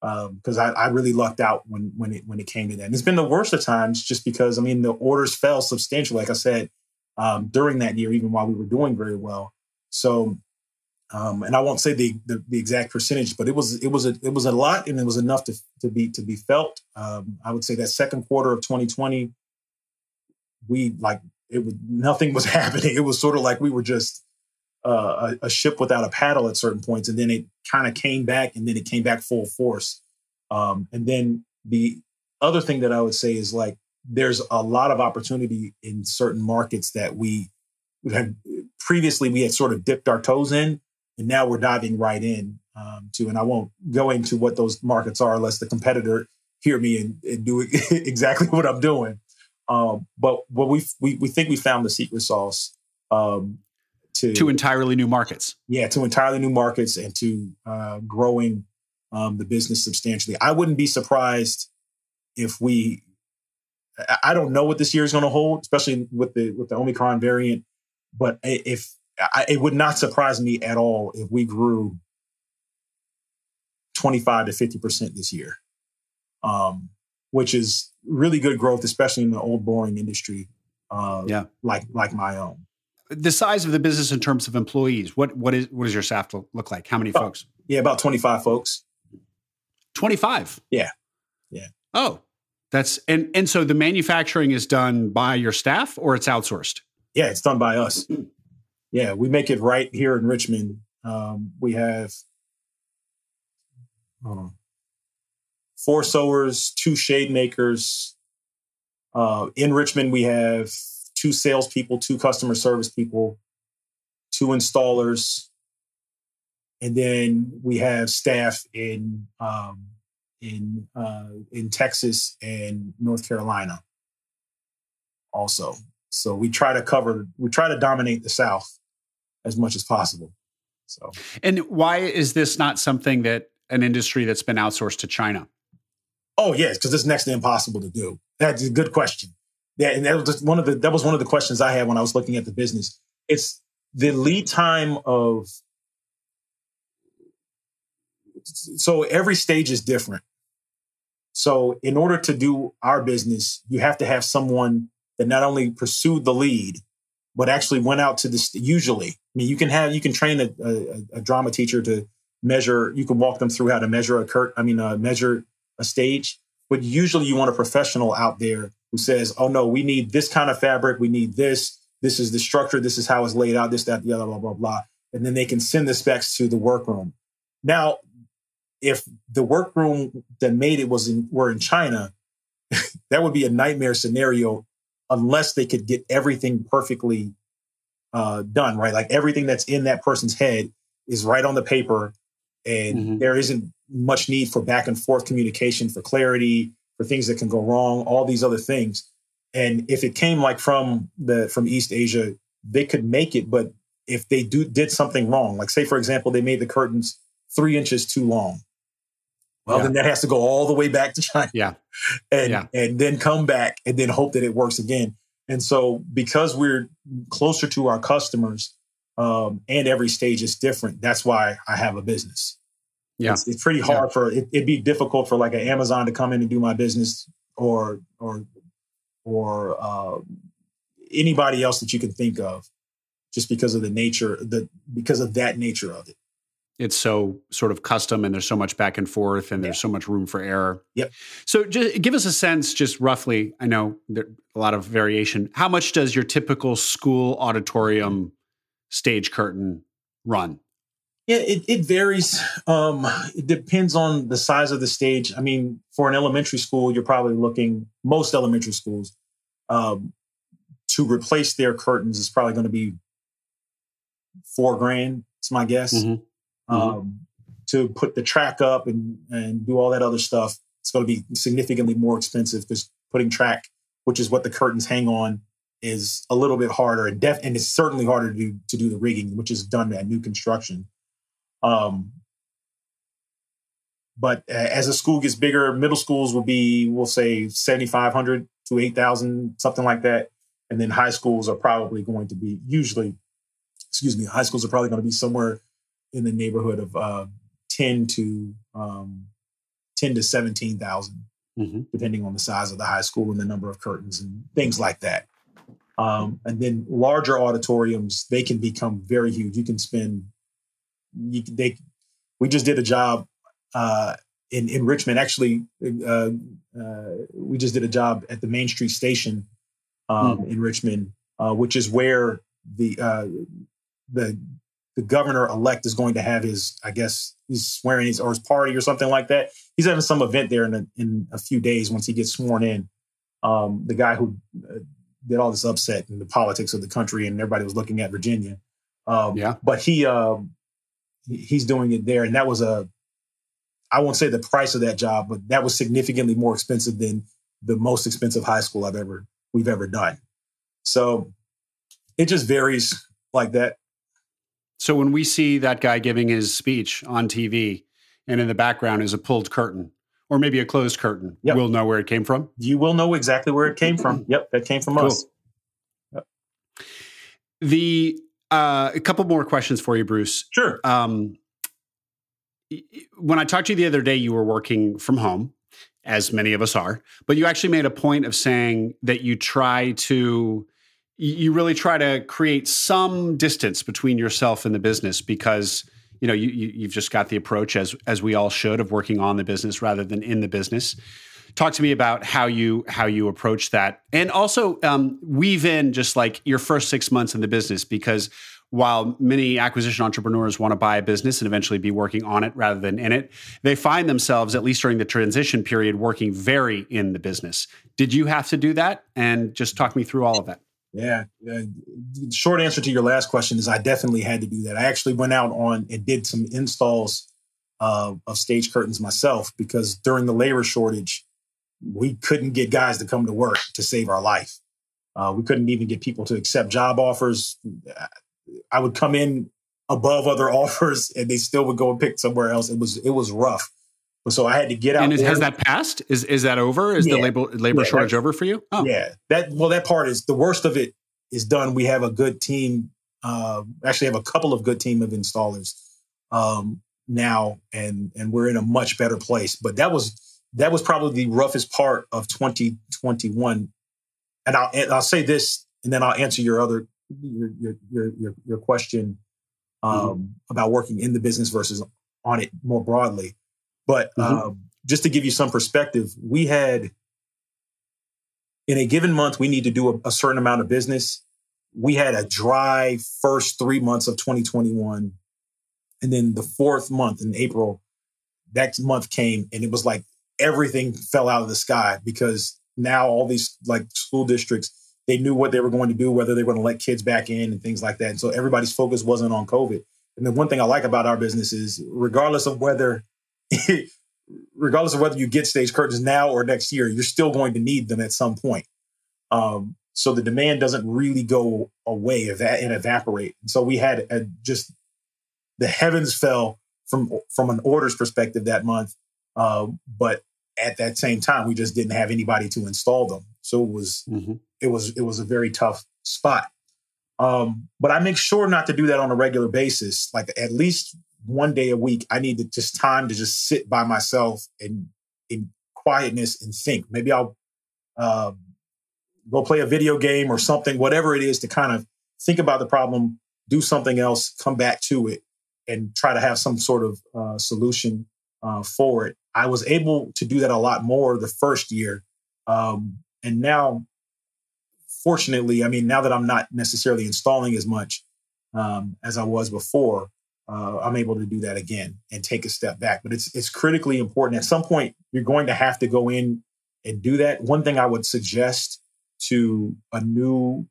because um, I, I, really lucked out when when it when it came to that. And it's been the worst of times, just because I mean the orders fell substantially. Like I said, um, during that year, even while we were doing very well. So, um, and I won't say the, the, the exact percentage, but it was it was a it was a lot, and it was enough to to be to be felt. Um, I would say that second quarter of 2020, we like it was nothing was happening. It was sort of like we were just uh, a, a, ship without a paddle at certain points, and then it kind of came back, and then it came back full force. Um, and then the other thing that I would say is like there's a lot of opportunity in certain markets that we had previously we had sort of dipped our toes in, and now we're diving right in um, to. And I won't go into what those markets are unless the competitor hear me and, and do exactly what I'm doing. Um, but what we we we think we found the secret sauce um, to to entirely new markets. Yeah, to entirely new markets and to uh, growing um, the business substantially. I wouldn't be surprised if we. I don't know what this year is going to hold, especially with the with the Omicron variant. But if I, it would not surprise me at all if we grew twenty five to fifty percent this year, um, which is really good growth, especially in the old boring industry, uh, yeah, like like my own. The size of the business in terms of employees, what what is what does your staff look like? How many oh, folks? Yeah, about twenty five folks. 25. Yeah. Yeah. Oh, that's and and so the manufacturing is done by your staff or it's outsourced? Yeah, it's done by us. Yeah, we make it right here in Richmond. Um, we have uh, four sewers, two shade makers. Uh, in Richmond, we have two salespeople, two customer service people, two installers, and then we have staff in um, in uh, in Texas and North Carolina also. So we try to cover, we try to dominate the South as much as possible. So, and why is this not something that an industry that's been outsourced to China? Oh yes, because it's next to impossible to do. That's a good question. Yeah, and that was one of the that was one of the questions I had when I was looking at the business. It's the lead time of so every stage is different. So in order to do our business, you have to have someone that not only pursued the lead, but actually went out to this. Usually, I mean, you can have you can train a, a, a drama teacher to measure. You can walk them through how to measure a curt. I mean, uh, measure a stage. But usually, you want a professional out there who says, "Oh no, we need this kind of fabric. We need this. This is the structure. This is how it's laid out. This, that, the other, blah blah blah." And then they can send the specs to the workroom. Now, if the workroom that made it was in were in China, that would be a nightmare scenario unless they could get everything perfectly uh, done, right? Like everything that's in that person's head is right on the paper, and mm-hmm. there isn't much need for back and forth communication, for clarity, for things that can go wrong, all these other things. And if it came like from the from East Asia, they could make it, but if they do did something wrong, like say for example, they made the curtains three inches too long, well, yeah. then that has to go all the way back to China. Yeah. And yeah. and then come back and then hope that it works again. And so because we're closer to our customers, um, and every stage is different, that's why I have a business. Yeah. It's, it's pretty hard yeah. for it, it'd be difficult for like an Amazon to come in and do my business or or or uh, anybody else that you can think of just because of the nature the because of that nature of it it's so sort of custom and there's so much back and forth and there's so much room for error. Yep. So just give us a sense, just roughly. I know there a lot of variation. How much does your typical school auditorium stage curtain run? Yeah, it, it varies. Um, it depends on the size of the stage. I mean, for an elementary school, you're probably looking most elementary schools um, to replace their curtains is probably going to be four grand. It's my guess. Mm-hmm. Mm-hmm. Um, to put the track up and, and do all that other stuff, it's going to be significantly more expensive because putting track, which is what the curtains hang on, is a little bit harder and def- and it's certainly harder to do to do the rigging, which is done at new construction. Um, but as the school gets bigger, middle schools will be, we'll say, seventy five hundred to eight thousand, something like that, and then high schools are probably going to be usually, excuse me, high schools are probably going to be somewhere in the neighborhood of uh, 10 to um, 10 to 17,000, mm-hmm. depending on the size of the high school and the number of curtains and things like that. Um, and then larger auditoriums, they can become very huge. You can spend, you, they, we just did a job uh, in, in Richmond. Actually, uh, uh, we just did a job at the Main Street Station um, mm. in Richmond, uh, which is where the uh, the the governor elect is going to have his, I guess, he's swearing his or his party or something like that. He's having some event there in a, in a few days once he gets sworn in. Um, the guy who uh, did all this upset in the politics of the country, and everybody was looking at Virginia. Um, yeah, but he um, he's doing it there, and that was a I won't say the price of that job, but that was significantly more expensive than the most expensive high school I've ever we've ever done. So it just varies like that. So when we see that guy giving his speech on TV and in the background is a pulled curtain or maybe a closed curtain, yep. we'll know where it came from. You will know exactly where it came from. Yep, that came from cool. us. Yep. The uh, a couple more questions for you, Bruce. Sure. Um, when I talked to you the other day, you were working from home, as many of us are, but you actually made a point of saying that you try to you really try to create some distance between yourself and the business because you know you, you have just got the approach as as we all should of working on the business rather than in the business talk to me about how you how you approach that and also um, weave in just like your first six months in the business because while many acquisition entrepreneurs want to buy a business and eventually be working on it rather than in it, they find themselves, at least during the transition period, working very in the business. Did you have to do that? And just talk me through all of that. Yeah. Uh, short answer to your last question is I definitely had to do that. I actually went out on and did some installs uh, of stage curtains myself because during the labor shortage, we couldn't get guys to come to work to save our life. Uh, we couldn't even get people to accept job offers. I would come in above other offers and they still would go and pick somewhere else. It was it was rough. So I had to get out. And is, has that passed? Is is that over? Is yeah. the labor labor yeah, shortage over for you? Oh. Yeah. That well, that part is the worst of it is done. We have a good team. Uh, actually, have a couple of good team of installers um, now, and and we're in a much better place. But that was that was probably the roughest part of 2021. And I'll and I'll say this, and then I'll answer your other your your your your, your question mm-hmm. um, mm-hmm. about working in the business versus on it more broadly. But mm-hmm. um, just to give you some perspective, we had in a given month, we need to do a, a, certain amount of business. We had a dry first three months of 2021. And then the fourth month in April, that month came and it was like everything fell out of the sky because now all these like school districts, they knew what they were going to do, whether they were going to let kids back in and things like that. And so everybody's focus wasn't on COVID. And the one thing I like about our business is regardless of whether regardless of whether you get stage curtains now or next year, you're still going to need them at some point. Um, so the demand doesn't really go away and evaporate. And so we had a, just the heavens fell from from an orders perspective that month, uh, but at that same time, we just didn't have anybody to install them. So it was mm-hmm. it was it was a very tough spot. Um, but I make sure not to do that on a regular basis. Like at least one day a week, I need to just time to just sit by myself and in quietness and think. Maybe I'll uh, go play a video game or something, whatever it is, to kind of think about the problem, do something else, come back to it, and try to have some sort of uh, solution uh, for it. I was able to do that a lot more the first year, um, and now, fortunately, I mean, now that I'm not necessarily installing as much um, as I was before, uh, I'm able to do that again and take a step back. But it's it's critically important. At some point, you're going to have to go in and do that. One thing I would suggest to a new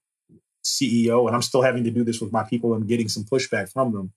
CEO, and I'm still having to do this with my people. I'm getting some pushback from them.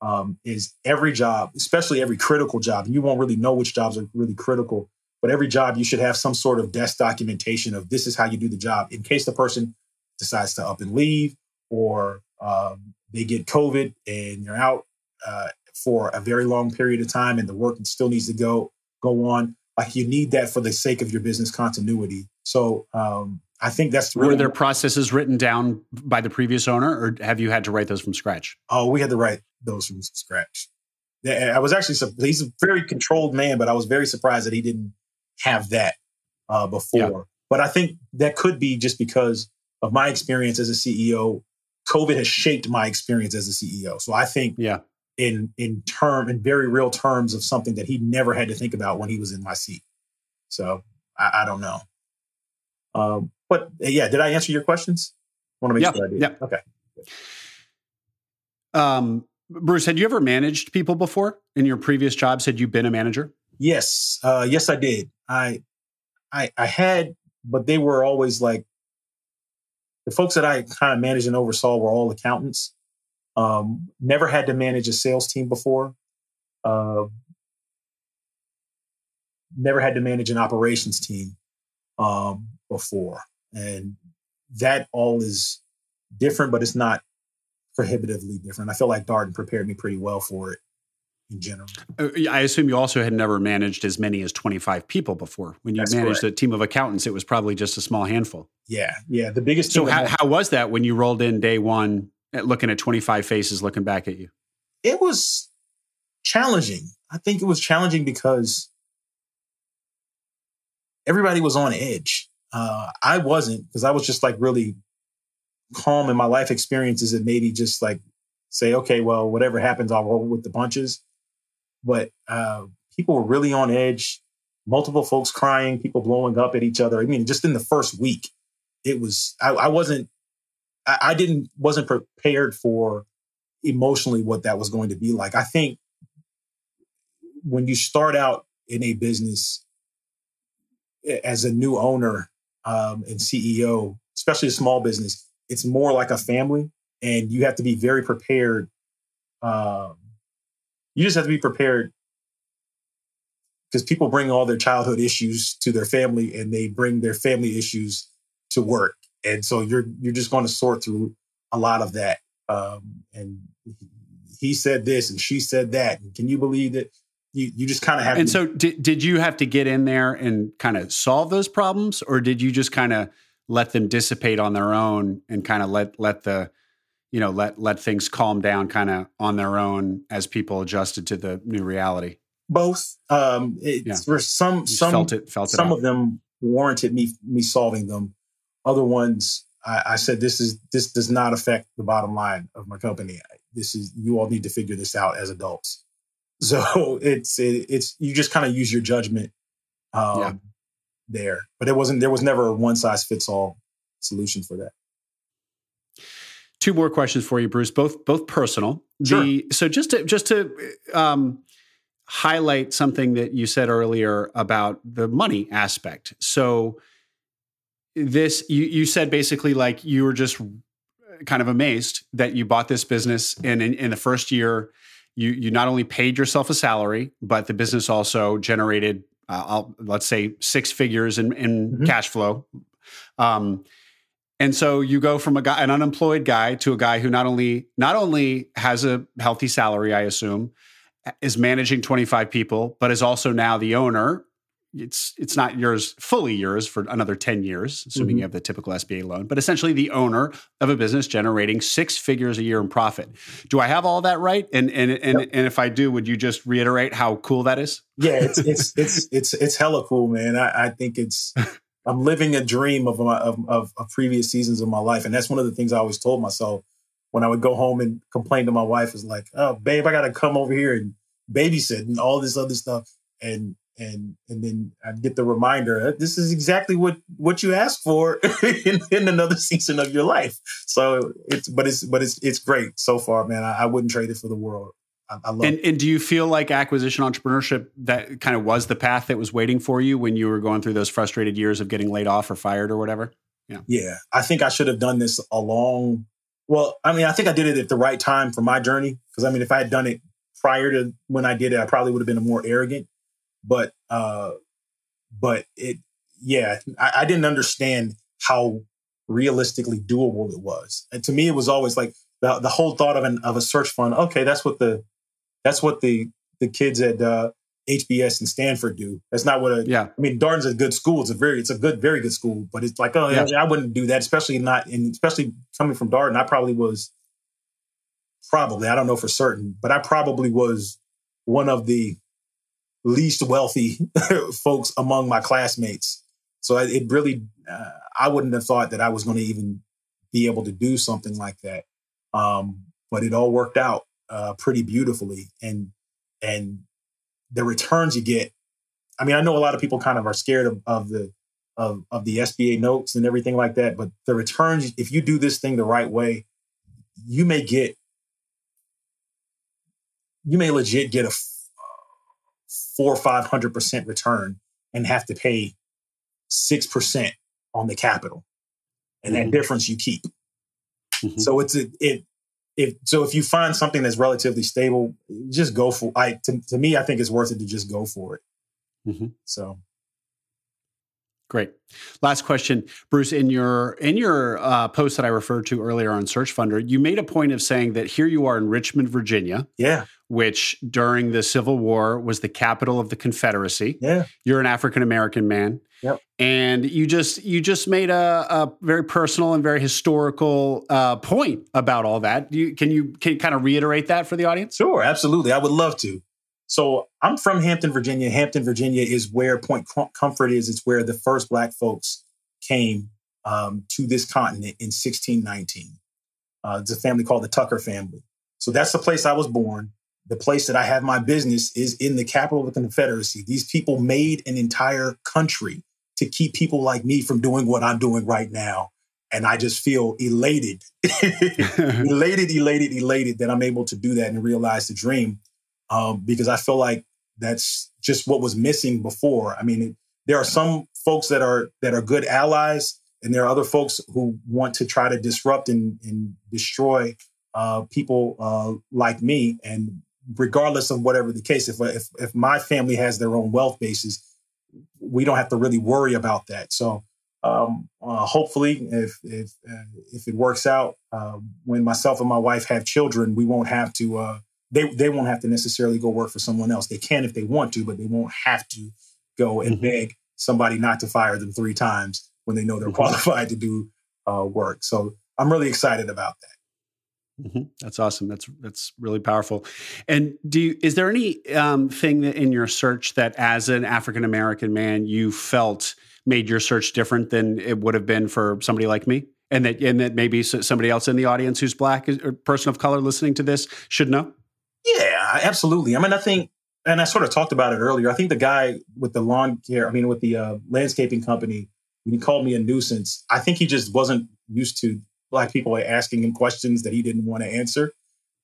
Um, is every job, especially every critical job, and you won't really know which jobs are really critical, but every job you should have some sort of desk documentation of this is how you do the job in case the person decides to up and leave or um, they get COVID and you're out uh, for a very long period of time and the work still needs to go go on. Like you need that for the sake of your business continuity. So um, I think that's really were there processes written down by the previous owner, or have you had to write those from scratch? Oh, we had to write those from scratch. I was actually he's a very controlled man, but I was very surprised that he didn't have that uh, before. Yeah. But I think that could be just because of my experience as a CEO. COVID has shaped my experience as a CEO. So I think yeah in in term in very real terms of something that he never had to think about when he was in my seat. So I, I don't know. Um, but yeah, did I answer your questions? I want to make yeah, sure I did. Yeah. Okay. Um, Bruce, had you ever managed people before in your previous jobs? Had you been a manager? Yes. Uh, yes, I did. I, I, I had, but they were always like the folks that I kind of managed and oversaw were all accountants. Um, never had to manage a sales team before. Uh, never had to manage an operations team um, before. And that all is different, but it's not prohibitively different. I feel like Darden prepared me pretty well for it in general. Uh, I assume you also had never managed as many as 25 people before. When you That's managed correct. a team of accountants, it was probably just a small handful. Yeah, yeah. The biggest. So how, how was that when you rolled in day one, at looking at 25 faces looking back at you? it was challenging. I think it was challenging because everybody was on edge. Uh, I wasn't because I was just like really calm in my life experiences and maybe just like say, okay, well, whatever happens, I'll roll with the punches. But uh, people were really on edge. Multiple folks crying, people blowing up at each other. I mean, just in the first week, it was. I, I wasn't. I, I didn't. wasn't prepared for emotionally what that was going to be like. I think when you start out in a business as a new owner um, and CEO, especially a small business, it's more like a family, and you have to be very prepared. Um, you just have to be prepared because people bring all their childhood issues to their family, and they bring their family issues to work, and so you're you're just going to sort through a lot of that. Um, and he said this, and she said that. And can you believe that? You you just kind of have. And to, so, did, did you have to get in there and kind of solve those problems, or did you just kind of let them dissipate on their own and kind of let let the you know let let things calm down kind of on their own as people adjusted to the new reality? both. Um, it's Yeah. for some You some felt it, felt it. some out. of them warranted me me solving them. Other ones, I, I said, this is this does not affect the bottom line of my company. This is you all need to figure this out as adults. So it's it, it's you just kind of use your judgment um, Yeah. there, but it wasn't there was never a one size fits all solution for that. Two more questions for you, Bruce. Both both personal. Sure. The so just to just to um, highlight something that you said earlier about the money aspect. So this you you said basically like you were just kind of amazed that you bought this business and in, in the first year you you not only paid yourself a salary but the business also generated uh, I'll, let's say six figures in, in Mhm. cash flow um, and so you go from a guy an unemployed guy to a guy who not only not only has a healthy salary i assume is managing 25 people but is also now the owner it's it's not yours fully yours for another 10 years assuming Mhm. you have the typical SBA loan but essentially the owner of a business generating six figures a year in profit do i have all that right and and and, and if i do would you just reiterate how cool that is Yeah, it's it's it's it's it's hella cool, man. I, I think it's I'm living a dream of my of, of of previous seasons of my life, and that's one of the things I always told myself when I would go home and complain to my wife is like, "Oh, babe, I got to come over here and babysit and all this other stuff," and and and then I'd get the reminder, "Uh, "This is exactly what what you asked for in, in another season of your life." So it's but it's but it's it's great so far, man. I, I wouldn't trade it for the world. I, I love and, it. and do you feel like acquisition entrepreneurship that kind of was the path that was waiting for you when you were going through those frustrated years of getting laid off or fired or whatever Yeah, Yeah, I think I should have done this a long. Well, I mean, I think I did it at the right time for my journey. Because I mean, if I had done it prior to when I did it, I probably would have been more arrogant. But, uh, but it, yeah, I, I didn't understand how realistically doable it was. And to me, it was always like the the whole thought of an of a search fund. Okay, that's what the that's what the the kids at uh, HBS and Stanford do. That's not what a yeah I mean, Darden's a good school. It's a very, it's a good, very good school. But it's like, oh, yeah. I wouldn't do that, especially not, and especially coming from Darden. I probably was, probably, I don't know for certain, but I probably was one of the least wealthy folks among my classmates. So it really, uh, I wouldn't have thought that I was going to even be able to do something like that. Um, but it all worked out uh, pretty beautifully, and and the returns you get I mean, I know a lot of people kind of are scared of, of the of, of the SBA notes and everything like that, but the returns, if you do this thing the right way, you may get you may legit get a four or five hundred percent return and have to pay six percent on the capital, and Mhm. that difference you keep. Mhm. So it's a, it if so if you find something that's relatively stable, just go for. I to, to me, I think it's worth it to just go for it. Mhm. So Great. Last question, Bruce. In your in your uh, post that I referred to earlier on Search Funder, you made a point of saying that here you are in Richmond, Virginia. Yeah. Which during the Civil War was the capital of the Confederacy. Yeah. You're an African American man. Yep. And you just you just made a, a very personal and very historical uh, point about all that. You, can you can you kind of reiterate that for the audience? Sure, absolutely. I would love to. So I'm from Hampton, Virginia. Hampton, Virginia is where Point Comfort is. It's where the first Black folks came um, to this continent in 1619. Uh, it's a family called the Tucker family. So that's the place I was born. The place that I have my business is in the capital of the Confederacy. These people made an entire country to keep people like me from doing what I'm doing right now. And I just feel elated, elated, elated, elated that I'm able to do that and realize the dream um, because I feel like that's just what was missing before. I mean, there are some folks that are that are good allies, and there are other folks who want to try to disrupt and, and destroy uh, people uh, like me. And regardless of whatever the case, if, if if my family has their own wealth bases, we don't have to really worry about that. So. Um, uh, hopefully, if if uh, if it works out, uh, when myself and my wife have children, we won't have to uh, they they won't have to necessarily go work for someone else. They can if they want to, but they won't have to go and mm-hmm. beg somebody not to fire them three times when they know they're mm-hmm. qualified to do uh, work. So I'm really excited about that. Mm-hmm. That's awesome. That's that's really powerful. And do you, is there any um, thing in your search that, as an African American man, you felt made your search different than it would have been for somebody like me? And that and that maybe somebody else in the audience who's black or person of color listening to this should know. Yeah, absolutely. I mean, I think, and I sort of talked about it earlier. I think the guy with the lawn care, I mean, with the uh, landscaping company, when he called me a nuisance, I think he just wasn't used to black people asking him questions that he didn't want to answer.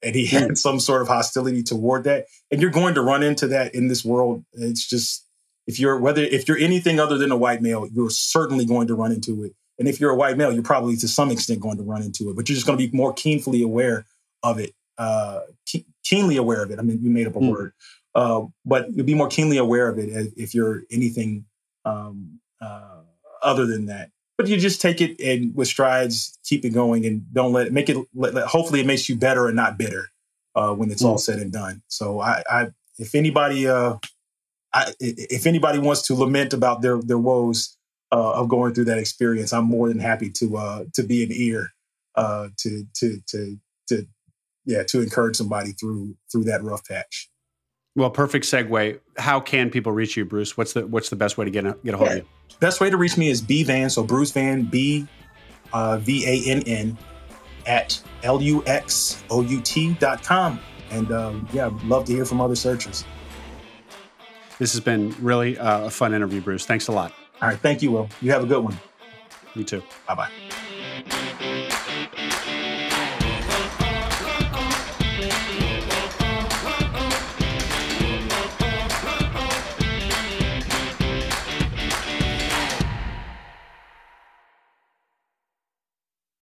And he had some sort of hostility toward that. And you're going to run into that in this world. It's just, if you're, whether, if you're anything other than a white male, you're certainly going to run into it. And if you're a white male, you're probably to some extent going to run into it, but you're just going to be more keenly aware of it uh, keenly aware of it. I mean, you made up a mm. word, uh, but you'll be more keenly aware of it if you're anything um, uh, other than that. But you just take it and with strides, keep it going, and don't let it make it. Let, let, hopefully, it makes you better and not bitter uh, when it's mm. all said and done. So, I, I if anybody, uh, I, if anybody wants to lament about their their woes uh, of going through that experience, I'm more than happy to uh, to be an ear uh, to to to yeah, to encourage somebody through through that rough patch. Well, perfect segue. How can people reach you, Bruce? What's the what's the best way to get a, get a hold yeah. of you? Best way to reach me is B Vann. So Bruce Vann B uh, V A N N at L U X O U T dot com. And um, yeah, love to hear from other searchers. This has been really uh, a fun interview, Bruce. Thanks a lot. All right. Thank you, Will. You have a good one. You too. Bye bye.